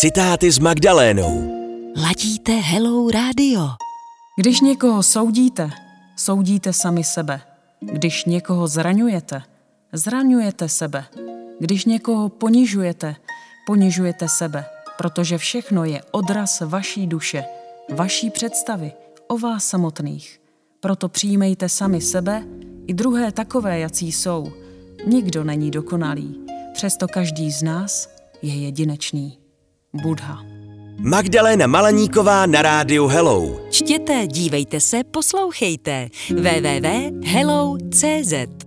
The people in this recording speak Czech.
Citáty s Magdalénou. Ladíte Hello Radio. Když někoho soudíte, soudíte sami sebe. Když někoho zraňujete, zraňujete sebe. Když někoho ponižujete, ponižujete sebe, protože všechno je odraz vaší duše, vaší představy o vás samotných. Proto přijímejte sami sebe i druhé takové, jací jsou. Nikdo není dokonalý, přesto každý z nás je jedinečný. Budha. Magdaléna Malaníková na rádiu Hello. Čtěte, dívejte se, poslouchejte. www.hello.cz